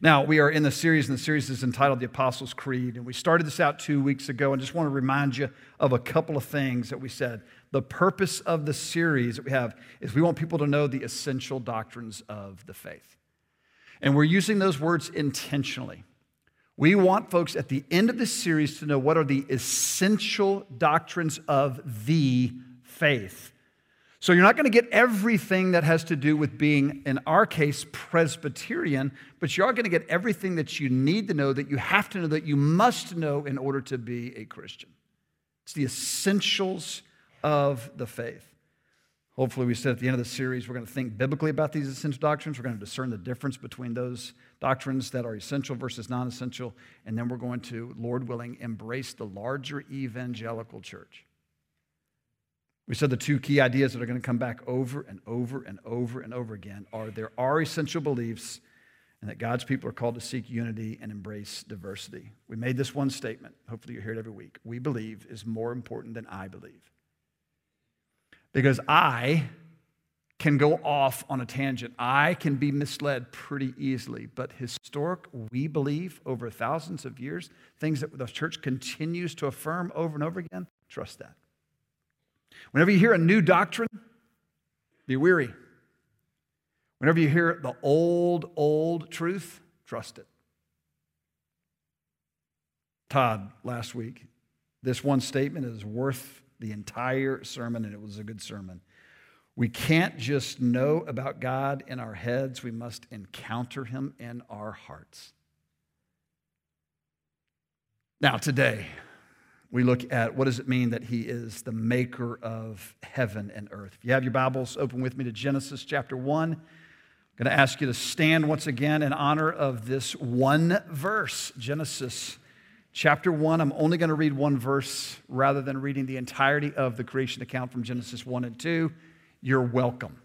Now, we are in the series, and the series is entitled The Apostles' Creed. And we started this out two weeks ago, and just want to remind you of a couple of things that we said. The purpose of the series that we have is we want people to know the essential doctrines of the faith. And we're using those words intentionally. We want folks at the end of this series to know what are the essential doctrines of the faith. So you're not going to get everything that has to do with being, in our case, Presbyterian, but you are going to get everything that you need to know, that you have to know, that you must know in order to be a Christian. It's the essentials of the faith. Hopefully, we said at the end of the series, we're going to think biblically about these essential doctrines. We're going to discern the difference between those doctrines that are essential versus non essential. And then we're going to, Lord willing, embrace the larger evangelical church. We said the two key ideas that are going to come back over and over and over and over again are there are essential beliefs and that God's people are called to seek unity and embrace diversity. We made this one statement. Hopefully, you hear it every week. We believe is more important than I believe. Because I can go off on a tangent. I can be misled pretty easily. But historic, we believe over thousands of years, things that the church continues to affirm over and over again, trust that. Whenever you hear a new doctrine, be weary. Whenever you hear the old, old truth, trust it. Todd, last week, this one statement is worth the entire sermon, and it was a good sermon. We can't just know about God in our heads, we must encounter Him in our hearts. Now, today, we look at what does it mean that he is the maker of heaven and earth. If you have your Bibles, open with me to Genesis chapter 1. I'm going to ask you to stand once again in honor of this one verse, Genesis chapter 1. I'm only going to read one verse rather than reading the entirety of the creation account from Genesis 1 and 2. You're welcome.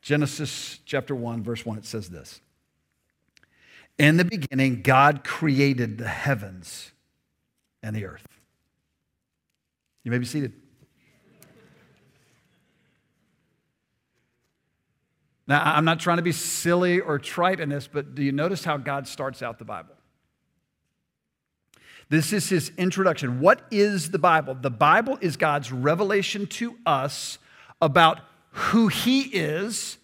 Genesis chapter 1, verse 1, it says this. In the beginning, God created the heavens and the earth. You may be seated. Now, I'm not trying to be silly or trite in this, but do you notice how God starts out the Bible? This is his introduction. What is the Bible? The Bible is God's revelation to us about who he is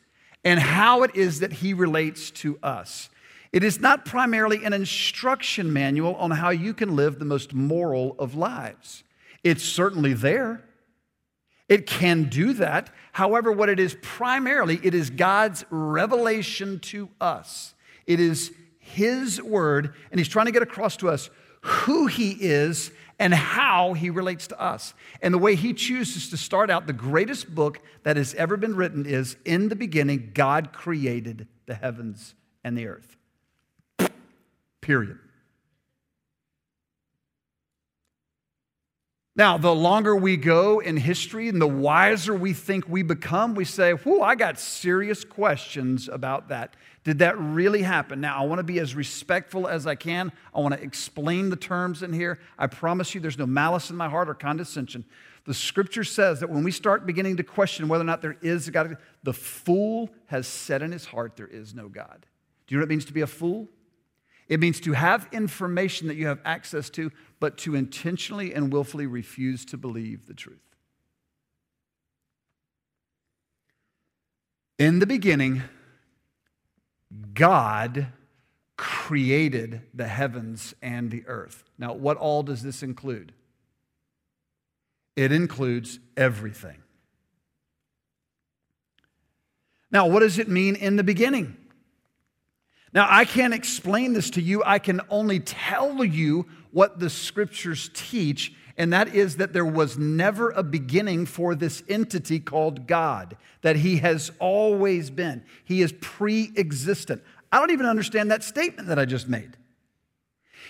and how it is that he relates to us. It is not primarily an instruction manual on how you can live the most moral of lives. It's certainly there. It can do that. However, what it is primarily, it is God's revelation to us. It is His word, and He's trying to get across to us who He is and how He relates to us. And the way He chooses to start out the greatest book that has ever been written is In the beginning, God created the heavens and the earth period. Now, the longer we go in history and the wiser we think we become, we say, Whoa, I got serious questions about that. Did that really happen? Now, I want to be as respectful as I can. I want to explain the terms in here. I promise you there's no malice in my heart or condescension. The scripture says that when we start beginning to question whether or not there is a God, the fool has said in his heart, There is no God. Do you know what it means to be a fool? It means to have information that you have access to, but to intentionally and willfully refuse to believe the truth. In the beginning, God created the heavens and the earth. Now, what all does this include? It includes everything. Now, what does it mean in the beginning? Now, I can't explain this to you. I can only tell you what the scriptures teach, and that is that there was never a beginning for this entity called God, that He has always been. He is pre existent. I don't even understand that statement that I just made.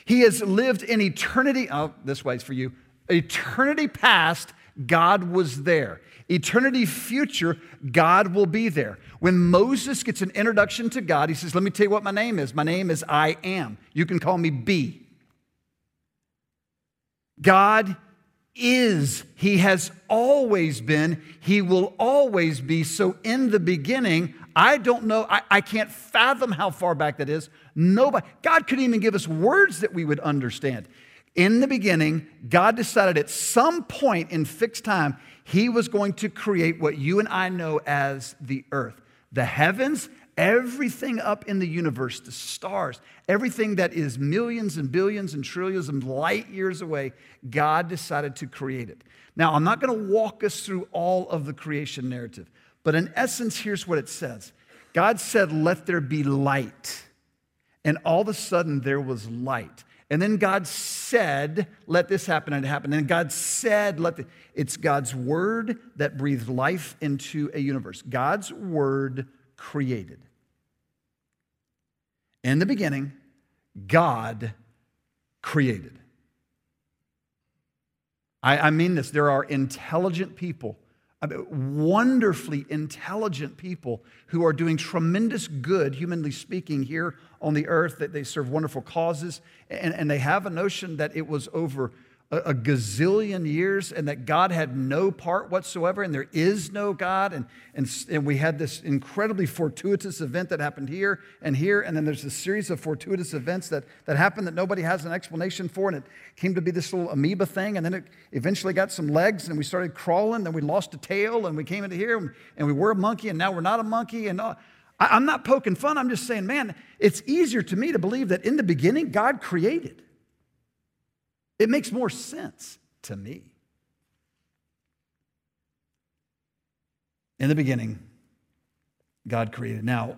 He has lived in eternity. Oh, this way's for you. Eternity past, God was there. Eternity future, God will be there. When Moses gets an introduction to God, he says, Let me tell you what my name is. My name is I am. You can call me B. God is, He has always been, He will always be. So in the beginning, I don't know, I, I can't fathom how far back that is. Nobody, God couldn't even give us words that we would understand. In the beginning, God decided at some point in fixed time, He was going to create what you and I know as the earth. The heavens, everything up in the universe, the stars, everything that is millions and billions and trillions of light years away, God decided to create it. Now, I'm not going to walk us through all of the creation narrative, but in essence, here's what it says God said, Let there be light. And all of a sudden, there was light. And then God said, let this happen, and it happened. And God said, let the, it's God's word that breathed life into a universe. God's word created. In the beginning, God created. I, I mean this. There are intelligent people wonderfully intelligent people who are doing tremendous good, humanly speaking, here on the earth, that they serve wonderful causes, and, and they have a notion that it was over a, a gazillion years and that God had no part whatsoever and there is no God. And, and, and we had this incredibly fortuitous event that happened here and here. And then there's a series of fortuitous events that, that happened that nobody has an explanation for. And it came to be this little amoeba thing. And then it eventually got some legs and we started crawling. Then we lost a tail and we came into here and we were a monkey and now we're not a monkey. And uh, I'm not poking fun. I'm just saying, man, it's easier to me to believe that in the beginning, God created. It makes more sense to me. In the beginning, God created. Now,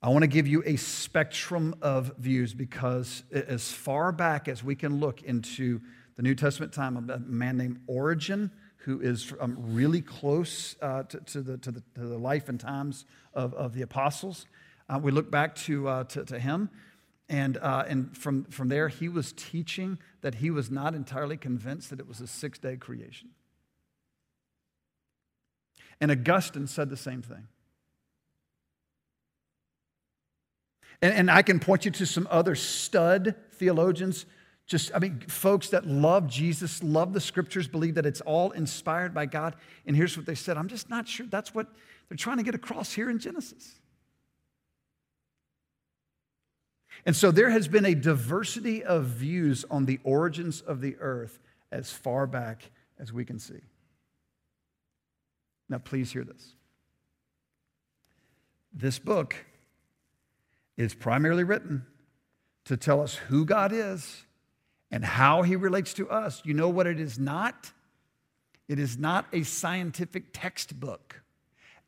I want to give you a spectrum of views because as far back as we can look into the New Testament time, a man named Origen, who is um, really close uh, to, to, the, to, the, to, the, life and times of, of the apostles. Uh, we look back to, uh, to, to him. And, uh, and from, from there, he was teaching that he was not entirely convinced that it was a six day creation. And Augustine said the same thing. And, and I can point you to some other stud theologians, just, I mean, folks that love Jesus, love the scriptures, believe that it's all inspired by God. And here's what they said I'm just not sure that's what they're trying to get across here in Genesis. And so there has been a diversity of views on the origins of the earth as far back as we can see. Now, please hear this. This book is primarily written to tell us who God is and how he relates to us. You know what it is not? It is not a scientific textbook.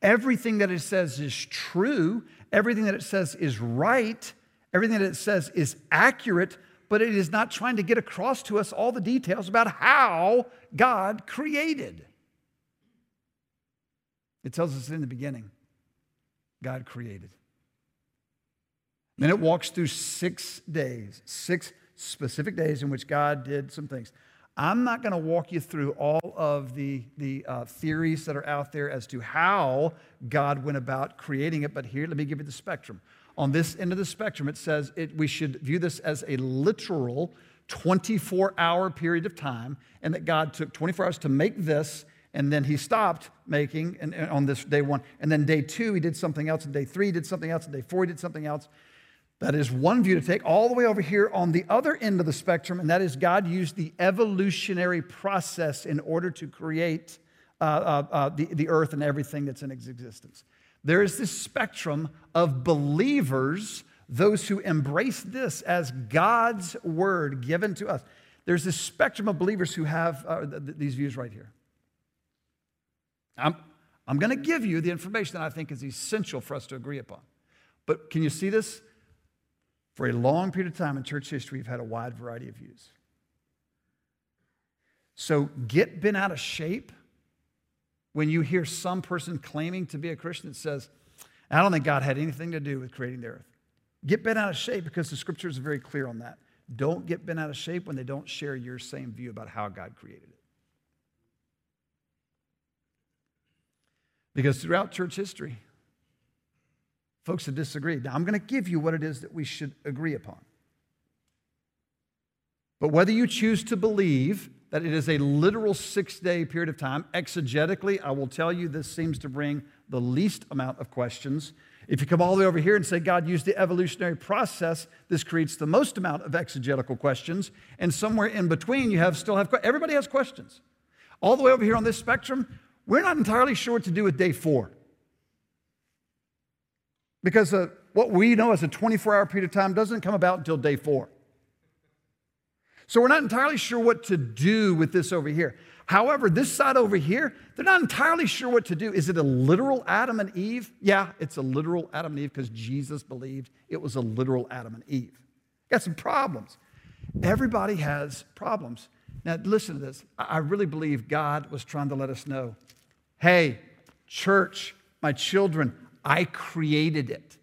Everything that it says is true, everything that it says is right Everything that it says is accurate, but it is not trying to get across to us all the details about how God created. It tells us in the beginning, God created. Then it walks through six days, six specific days in which God did some things. I'm not going to walk you through all of the, the uh, theories that are out there as to how God went about creating it, but here, let me give you the spectrum on this end of the spectrum, it says it, we should view this as a literal 24 hour period of time, and that God took 24 hours to make this, and then he stopped making and, and on this day one. And then day two, he did something else, and day three, he did something else, and day four, he did something else. That is one view to take, all the way over here on the other end of the spectrum, and that is God used the evolutionary process in order to create uh, uh, uh, the, the earth and everything that's in existence. There is this spectrum of believers, those who embrace this as God's word given to us. There's this spectrum of believers who have uh, th- th- these views right here. I'm, I'm going to give you the information that I think is essential for us to agree upon. But can you see this? For a long period of time in church history, we've had a wide variety of views. So get bent out of shape when you hear some person claiming to be a Christian that says, I don't think God had anything to do with creating the earth. Get bent out of shape because the scriptures are very clear on that. Don't get bent out of shape when they don't share your same view about how God created it. Because throughout church history, folks have disagreed. Now, I'm going to give you what it is that we should agree upon. But whether you choose to believe that it is a literal six day period of time. Exegetically, I will tell you this seems to bring the least amount of questions. If you come all the way over here and say God used the evolutionary process, this creates the most amount of exegetical questions. And somewhere in between, you have still have everybody has questions. All the way over here on this spectrum, we're not entirely sure what to do with day four. Because uh, what we know as a 24 hour period of time doesn't come about until day four. So we're not entirely sure what to do with this over here. However, this side over here, they're not entirely sure what to do. Is it a literal Adam and Eve? Yeah, it's a literal Adam and Eve because Jesus believed it was a literal Adam and Eve. Got some problems. Everybody has problems. Now, listen to this. I really believe God was trying to let us know hey, church, my children, I created it.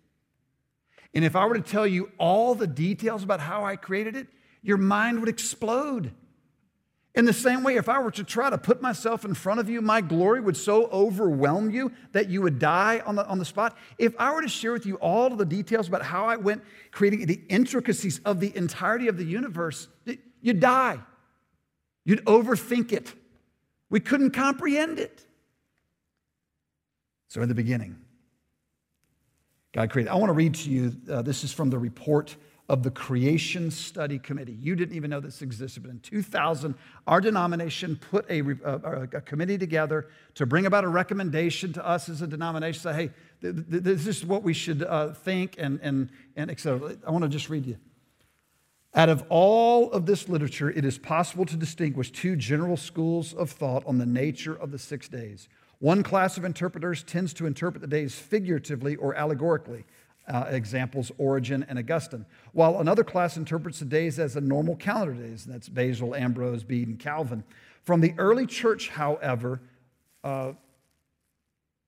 And if I were to tell you all the details about how I created it, your mind would explode. In the same way, if I were to try to put myself in front of you, my glory would so overwhelm you that you would die on the, on the spot. If I were to share with you all of the details about how I went creating the intricacies of the entirety of the universe, you'd die. You'd overthink it. We couldn't comprehend it. So, in the beginning, God created. I want to read to you, uh, this is from the report of the Creation Study Committee. You didn't even know this existed, but in 2000, our denomination put a, a, a committee together to bring about a recommendation to us as a denomination. Say, hey, th- th- this is what we should uh, think, and, and, and et cetera. I want to just read you. Out of all of this literature, it is possible to distinguish two general schools of thought on the nature of the six days. One class of interpreters tends to interpret the days figuratively or allegorically uh, examples Origen and Augustine, while another class interprets the days as a normal calendar days. and That's Basil, Ambrose, Bede, and Calvin. From the early church, however, uh,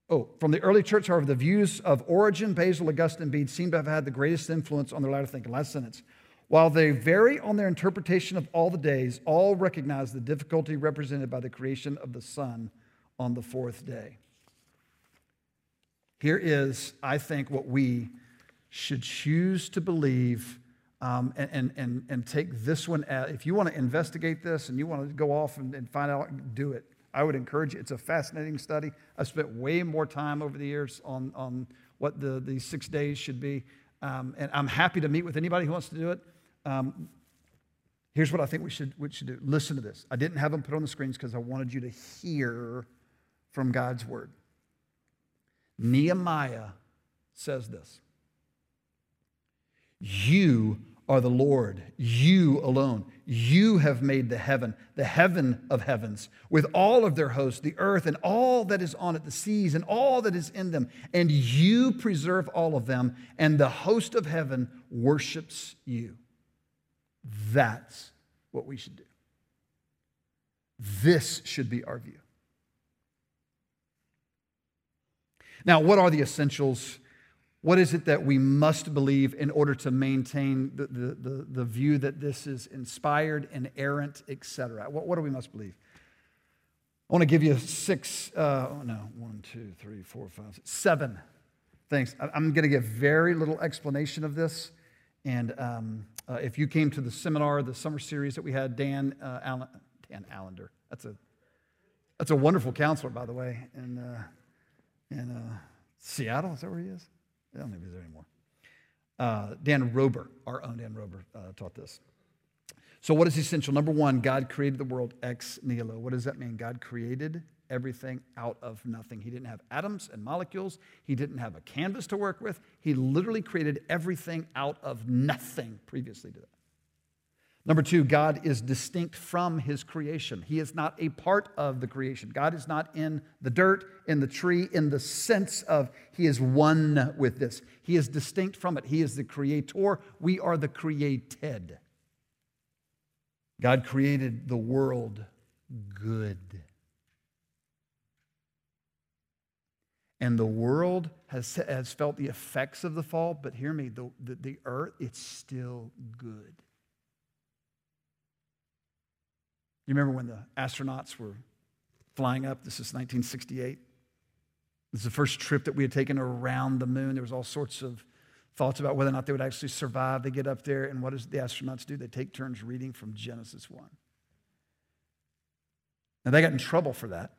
oh, from the early church, however, the views of Origen, Basil, Augustine, Bede seem to have had the greatest influence on their latter thinking. Last sentence. While they vary on their interpretation of all the days, all recognize the difficulty represented by the creation of the sun on the fourth day. Here is, I think, what we should choose to believe um, and, and, and take this one if you want to investigate this and you want to go off and, and find out, do it. I would encourage you. It's a fascinating study. I spent way more time over the years on, on what the, these six days should be. Um, and I'm happy to meet with anybody who wants to do it. Um, here's what I think we should, we should do. Listen to this. I didn't have them put on the screens because I wanted you to hear from God's word. Nehemiah says this you are the Lord, you alone. You have made the heaven, the heaven of heavens, with all of their hosts, the earth and all that is on it, the seas and all that is in them. And you preserve all of them, and the host of heaven worships you. That's what we should do. This should be our view. Now, what are the essentials what is it that we must believe in order to maintain the, the, the, the view that this is inspired, and inerrant, etc.? What, what do we must believe? I want to give you six, uh, oh no, one, two, three, four, five, six, seven things. I'm going to give very little explanation of this. And um, uh, if you came to the seminar, the summer series that we had, Dan, uh, Allen, Dan Allender, that's a, that's a wonderful counselor, by the way, in, uh, in uh, Seattle. Is that where he is? I don't think he's there anymore. Uh, Dan Rober, our own Dan Rober, uh, taught this. So, what is essential? Number one, God created the world ex nihilo. What does that mean? God created everything out of nothing. He didn't have atoms and molecules, He didn't have a canvas to work with. He literally created everything out of nothing previously to that. Number two, God is distinct from his creation. He is not a part of the creation. God is not in the dirt, in the tree, in the sense of he is one with this. He is distinct from it. He is the creator. We are the created. God created the world good. And the world has, has felt the effects of the fall, but hear me, the, the, the earth, it's still good. You remember when the astronauts were flying up? This is 1968. This is the first trip that we had taken around the moon. There was all sorts of thoughts about whether or not they would actually survive. They get up there, and what does the astronauts do? They take turns reading from Genesis 1. Now, they got in trouble for that.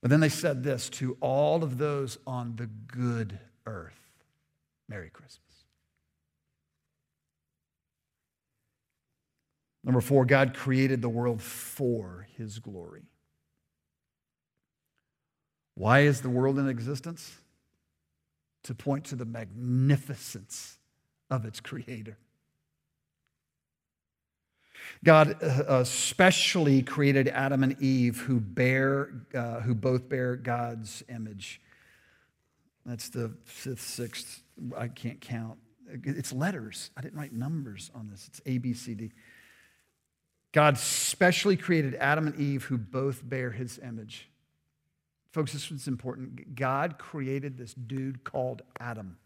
But then they said this to all of those on the good earth Merry Christmas. Number four, God created the world for his glory. Why is the world in existence? To point to the magnificence of its creator. God especially uh, uh, created Adam and Eve who bear, uh, who both bear God's image. That's the fifth, sixth, I can't count. It's letters. I didn't write numbers on this. It's A, B, C, D. God specially created Adam and Eve who both bear his image. Folks, this is important. God created this dude called Adam.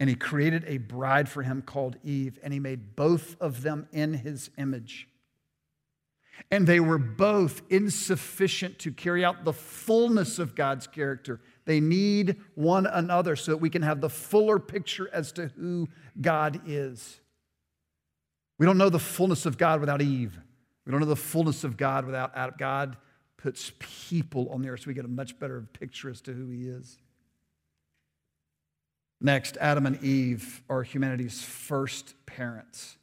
And he created a bride for him called Eve, and he made both of them in his image. And they were both insufficient to carry out the fullness of God's character. They need one another so that we can have the fuller picture as to who God is. We don't know the fullness of God without Eve. We don't know the fullness of God without Adam. God puts people on the earth so we get a much better picture as to who he is. Next, Adam and Eve are humanity's first parents.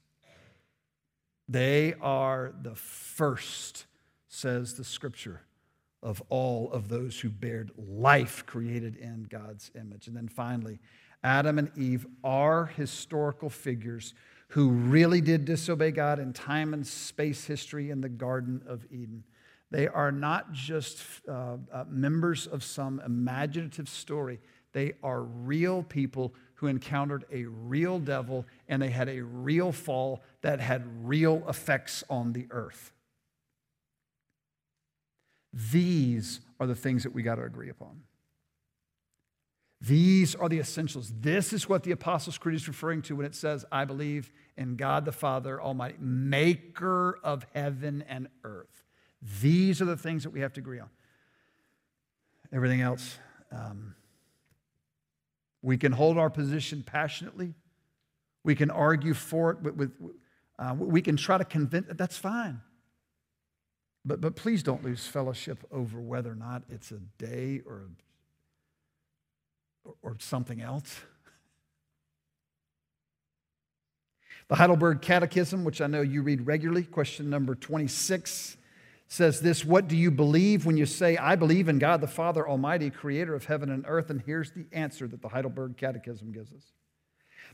They are the first, says the scripture, of all of those who bared life created in God's image. And then finally, Adam and Eve are historical figures who really did disobey God in time and space history in the Garden of Eden. They are not just uh, uh, members of some imaginative story, they are real people who encountered a real devil and they had a real fall that had real effects on the earth. These are the things that we got to agree upon. These are the essentials. This is what the Apostles' Creed is referring to when it says, I believe in God the Father Almighty, maker of heaven and earth. These are the things that we have to agree on. Everything else, um, we can hold our position passionately. We can argue for it, with, uh, we can try to convince, that's fine. But, but please don't lose fellowship over whether or not it's a day or, or, or something else. The Heidelberg Catechism, which I know you read regularly, question number 26 says this What do you believe when you say, I believe in God the Father Almighty, creator of heaven and earth? And here's the answer that the Heidelberg Catechism gives us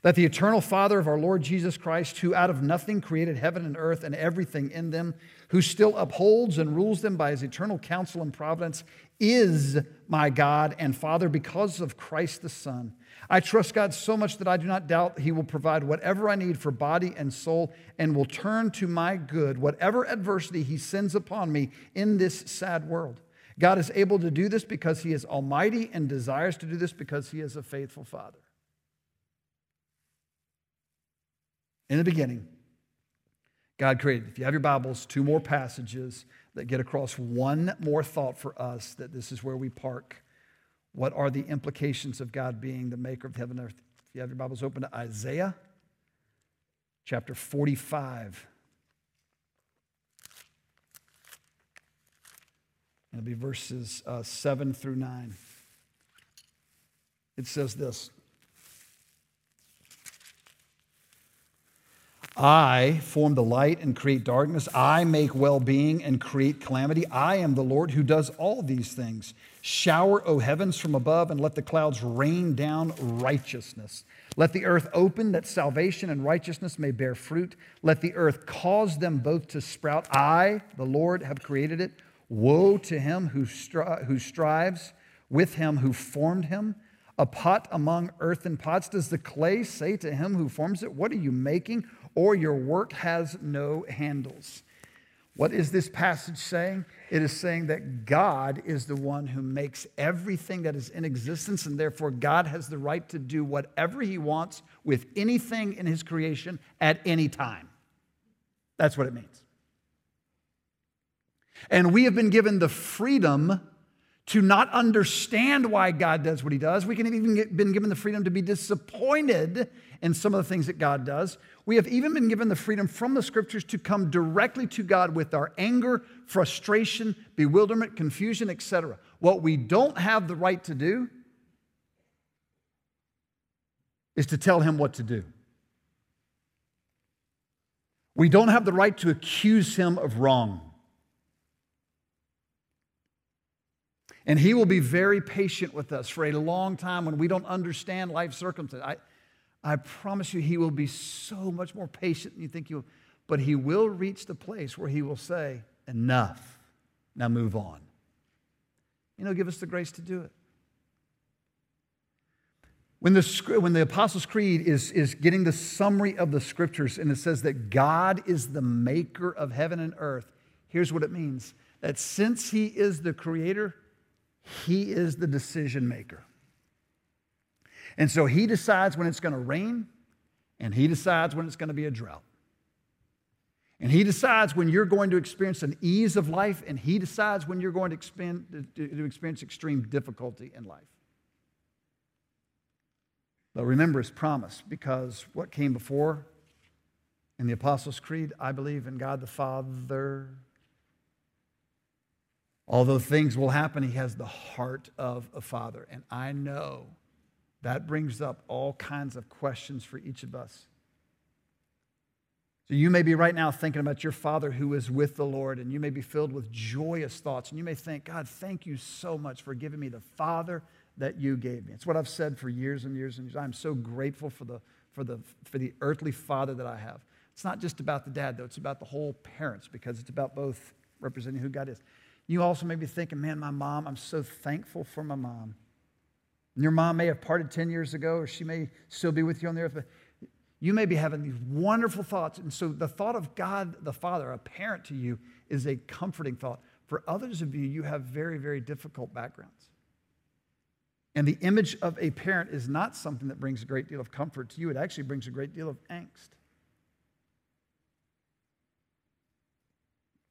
that the eternal Father of our Lord Jesus Christ, who out of nothing created heaven and earth and everything in them, who still upholds and rules them by his eternal counsel and providence, is my God and Father because of Christ the Son I trust God so much that I do not doubt He will provide whatever I need for body and soul and will turn to my good whatever adversity He sends upon me in this sad world. God is able to do this because He is almighty and desires to do this because He is a faithful Father. In the beginning, God created. If you have your Bibles, two more passages that get across one more thought for us that this is where we park what are the implications of God being the maker of heaven and earth? If you have your Bibles open to Isaiah chapter 45. It'll be verses uh, 7 through 9. It says this I form the light and create darkness. I make well being and create calamity. I am the Lord who does all these things. Shower, O heavens, from above, and let the clouds rain down righteousness. Let the earth open that salvation and righteousness may bear fruit. Let the earth cause them both to sprout. I, the Lord, have created it. Woe to him who, stri- who strives with him who formed him. A pot among earthen pots. Does the clay say to him who forms it, What are you making? Or your work has no handles. What is this passage saying? It is saying that God is the one who makes everything that is in existence, and therefore God has the right to do whatever He wants with anything in His creation at any time. That's what it means. And we have been given the freedom to not understand why God does what he does. We can have even get, been given the freedom to be disappointed in some of the things that God does. We have even been given the freedom from the scriptures to come directly to God with our anger, frustration, bewilderment, confusion, etc. What we don't have the right to do is to tell him what to do. We don't have the right to accuse him of wrong. And he will be very patient with us for a long time when we don't understand life circumstances. I, I promise you, he will be so much more patient than you think you will. But he will reach the place where he will say, Enough. Now move on. You know, give us the grace to do it. When the, when the Apostles' Creed is, is getting the summary of the scriptures and it says that God is the maker of heaven and earth, here's what it means that since He is the creator, He is the decision maker. And so He decides when it's going to rain, and He decides when it's going to be a drought. And He decides when you're going to experience an ease of life, and He decides when you're going to experience, to experience extreme difficulty in life. But remember his promise because what came before in the Apostles' Creed, I believe in God the Father. Although things will happen, he has the heart of a father. And I know that brings up all kinds of questions for each of us. So you may be right now thinking about your father who is with the Lord, and you may be filled with joyous thoughts. And you may think, God, thank you so much for giving me the father that you gave me. It's what I've said for years and years and years. I'm so grateful for the, for the, for the earthly father that I have. It's not just about the dad, though, it's about the whole parents because it's about both representing who God is. You also may be thinking, man, my mom, I'm so thankful for my mom. And your mom may have parted 10 years ago, or she may still be with you on the earth, but you may be having these wonderful thoughts. And so the thought of God the Father, a parent to you, is a comforting thought. For others of you, you have very, very difficult backgrounds. And the image of a parent is not something that brings a great deal of comfort to you, it actually brings a great deal of angst.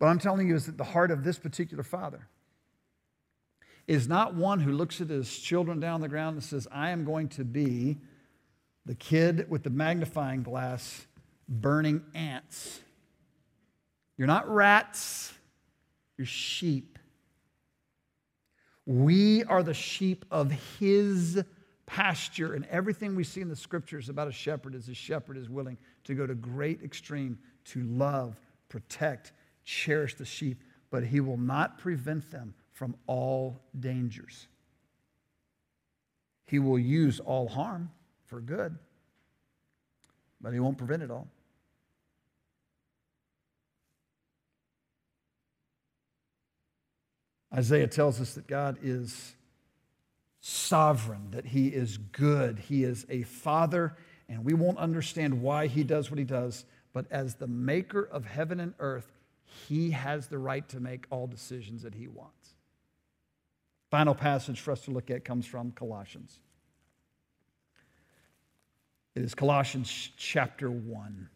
What I'm telling you is that the heart of this particular father is not one who looks at his children down the ground and says, I am going to be the kid with the magnifying glass burning ants. You're not rats, you're sheep. We are the sheep of his pasture. And everything we see in the scriptures about a shepherd is a shepherd is willing to go to great extreme to love, protect, cherish the sheep, but he will not prevent them from all dangers. He will use all harm for good, but he won't prevent it all. Isaiah tells us that God is sovereign, that He is good, He is a father, and we won't understand why He does what He does, but as the maker of heaven and earth, He has the right to make all decisions that He wants. Final passage for us to look at comes from Colossians. It is Colossians chapter 1,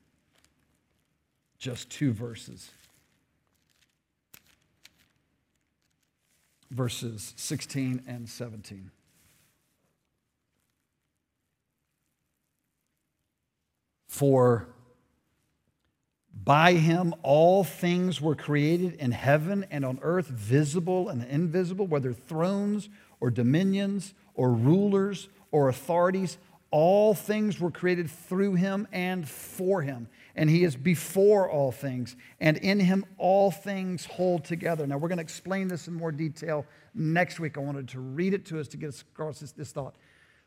just two verses. verses 16 and 17. For by him all things were created in heaven and on earth, visible and invisible, whether thrones or dominions or rulers or authorities. All things were created through him and for him and he is before all things, and in him all things hold together. Now, we're going to explain this in more detail next week. I wanted to read it to us to get us across this, this thought.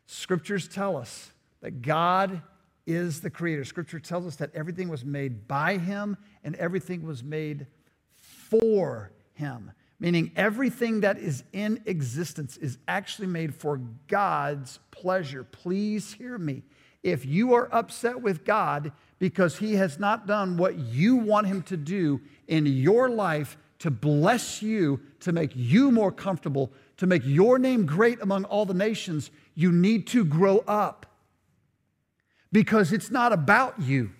Scriptures tell us that God is the creator. Scripture tells us that everything was made by him and everything was made for him, meaning everything that is in existence is actually made for God's pleasure. Please hear me. If you are upset with God, because he has not done what you want him to do in your life to bless you, to make you more comfortable, to make your name great among all the nations, you need to grow up. Because it's not about you,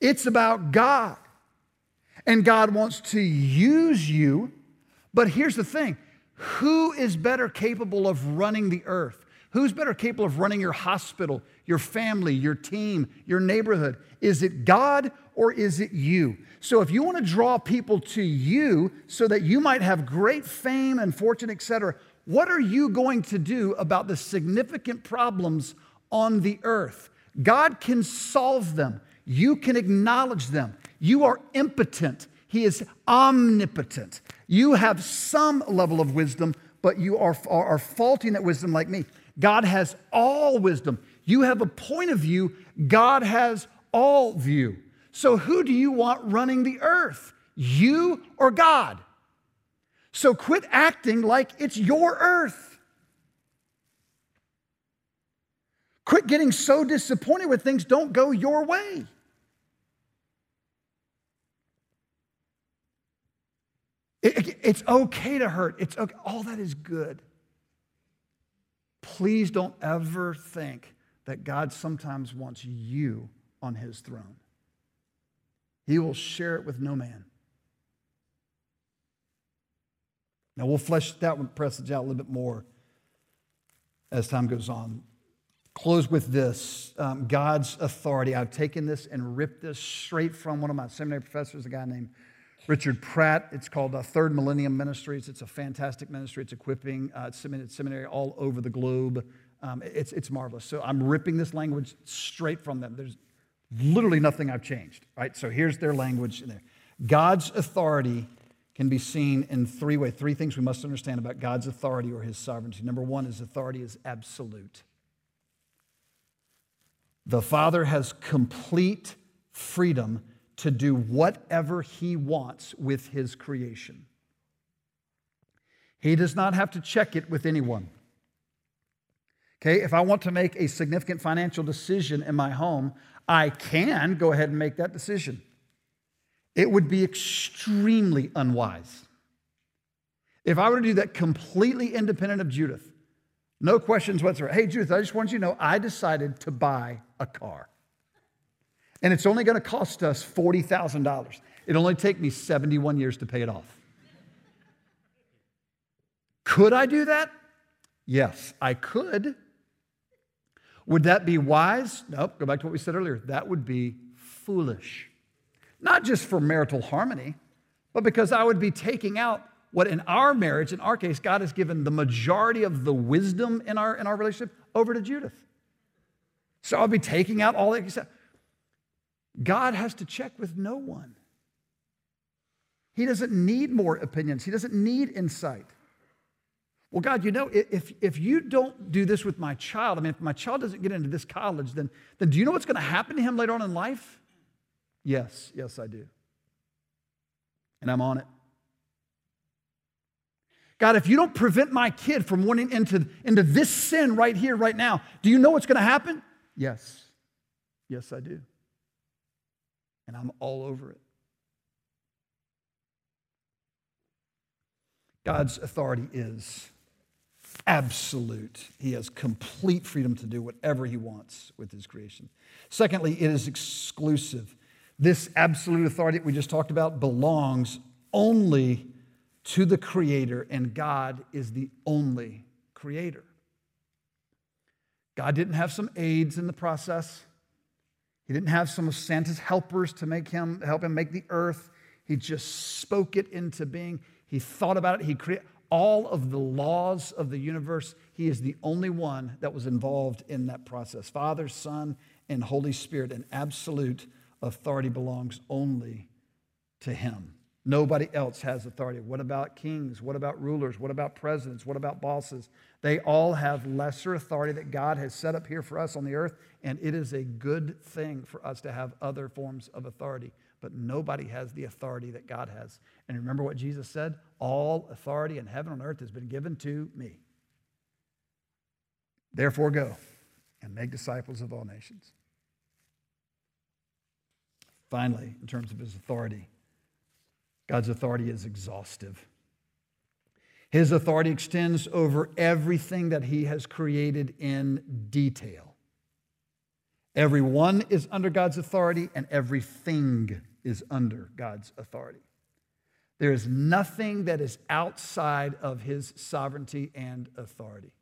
it's about God. And God wants to use you. But here's the thing who is better capable of running the earth? Who's better capable of running your hospital, your family, your team, your neighborhood? Is it God or is it you? So if you want to draw people to you so that you might have great fame and fortune, etc., what are you going to do about the significant problems on the earth? God can solve them. You can acknowledge them. You are impotent. He is omnipotent. You have some level of wisdom, but you are, are, are faulting that wisdom like me. God has all wisdom. You have a point of view, God has all view. So, who do you want running the earth? You or God? So, quit acting like it's your earth. Quit getting so disappointed when things don't go your way. It, it's okay to hurt. It's okay. All that is good. Please don't ever think that God sometimes wants you on his throne. He will share it with no man. Now, we'll flesh that one passage out a little bit more as time goes on. Close with this um, God's authority. I've taken this and ripped this straight from one of my seminary professors, a guy named Richard Pratt. It's called uh, Third Millennium Ministries. It's a fantastic ministry. It's equipping uh, seminary all over the globe. Um, it's, it's marvelous. So I'm ripping this language straight from them. There's literally nothing I've changed, right? So here's their language in there. God's authority can be seen in three ways. Three things we must understand about God's authority or his sovereignty. Number one, his authority is absolute. The Father has complete freedom to do whatever he wants with his creation. He does not have to check it with anyone. Okay, if I want to make a significant financial decision in my home, I can go ahead and make that decision. It would be extremely unwise. If I were to do that completely independent of Judith, no questions whatsoever. Hey, Judith, I just want you to know I decided to buy a car and it's only going to cost us $40,000. It'll only take me 71 years to pay it off. Could I do that? Yes, I could. Would that be wise? Nope, go back to what we said earlier. That would be foolish. Not just for marital harmony, but because I would be taking out what in our marriage, in our case, God has given the majority of the wisdom in our, in our relationship over to Judith. So I'll be taking out all that. God has to check with no one. He doesn't need more opinions, He doesn't need insight. Well, God, you know, if, if you don't do this with my child, I mean, if my child doesn't get into this college, then, then do you know what's going to happen to him later on in life? Yes, yes, I do. And I'm on it. God, if you don't prevent my kid from wanting into, into this sin right here, right now, do you know what's going to happen? Yes. Yes, I do and I'm all over it. God's authority is absolute. He has complete freedom to do whatever he wants with his creation. Secondly, it is exclusive. This absolute authority that we just talked about belongs only to the Creator, and God is the only Creator. God didn't have some aides in the process. He didn't have some of Santa's helpers to make him help him make the earth. He just spoke it into being. He thought about it. He created all of the laws of the universe. He is the only one that was involved in that process. Father, Son, and Holy Spirit, and absolute authority belongs only to him. Nobody else has authority. What about kings? What about rulers? What about presidents? What about bosses? They all have lesser authority that God has set up here for us on the earth, and it is a good thing for us to have other forms of authority. But nobody has the authority that God has. And remember what Jesus said? All authority in heaven and earth has been given to me. Therefore, go and make disciples of all nations. Finally, in terms of his authority, God's authority is exhaustive. His authority extends over everything that he has created in detail. Everyone is under God's authority, and everything is under God's authority. There is nothing that is outside of his sovereignty and authority.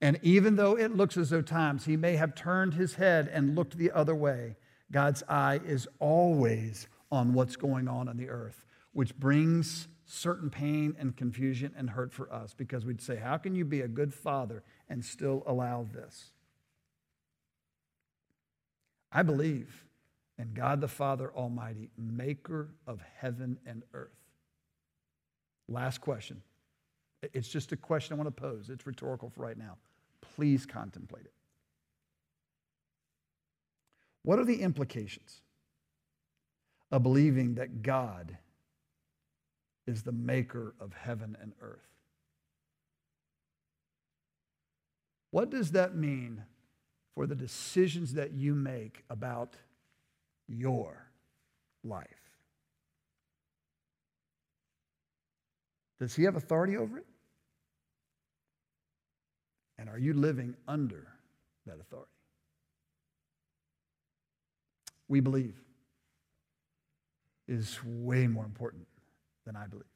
And even though it looks as though times he may have turned his head and looked the other way, God's eye is always on what's going on on the earth, which brings certain pain and confusion and hurt for us because we'd say, How can you be a good father and still allow this? I believe in God the Father Almighty, maker of heaven and earth. Last question. It's just a question I want to pose. It's rhetorical for right now. Please contemplate it. What are the implications of believing that God is the maker of heaven and earth? What does that mean for the decisions that you make about your life? Does he have authority over it? And are you living under that authority? We believe is way more important than I believe.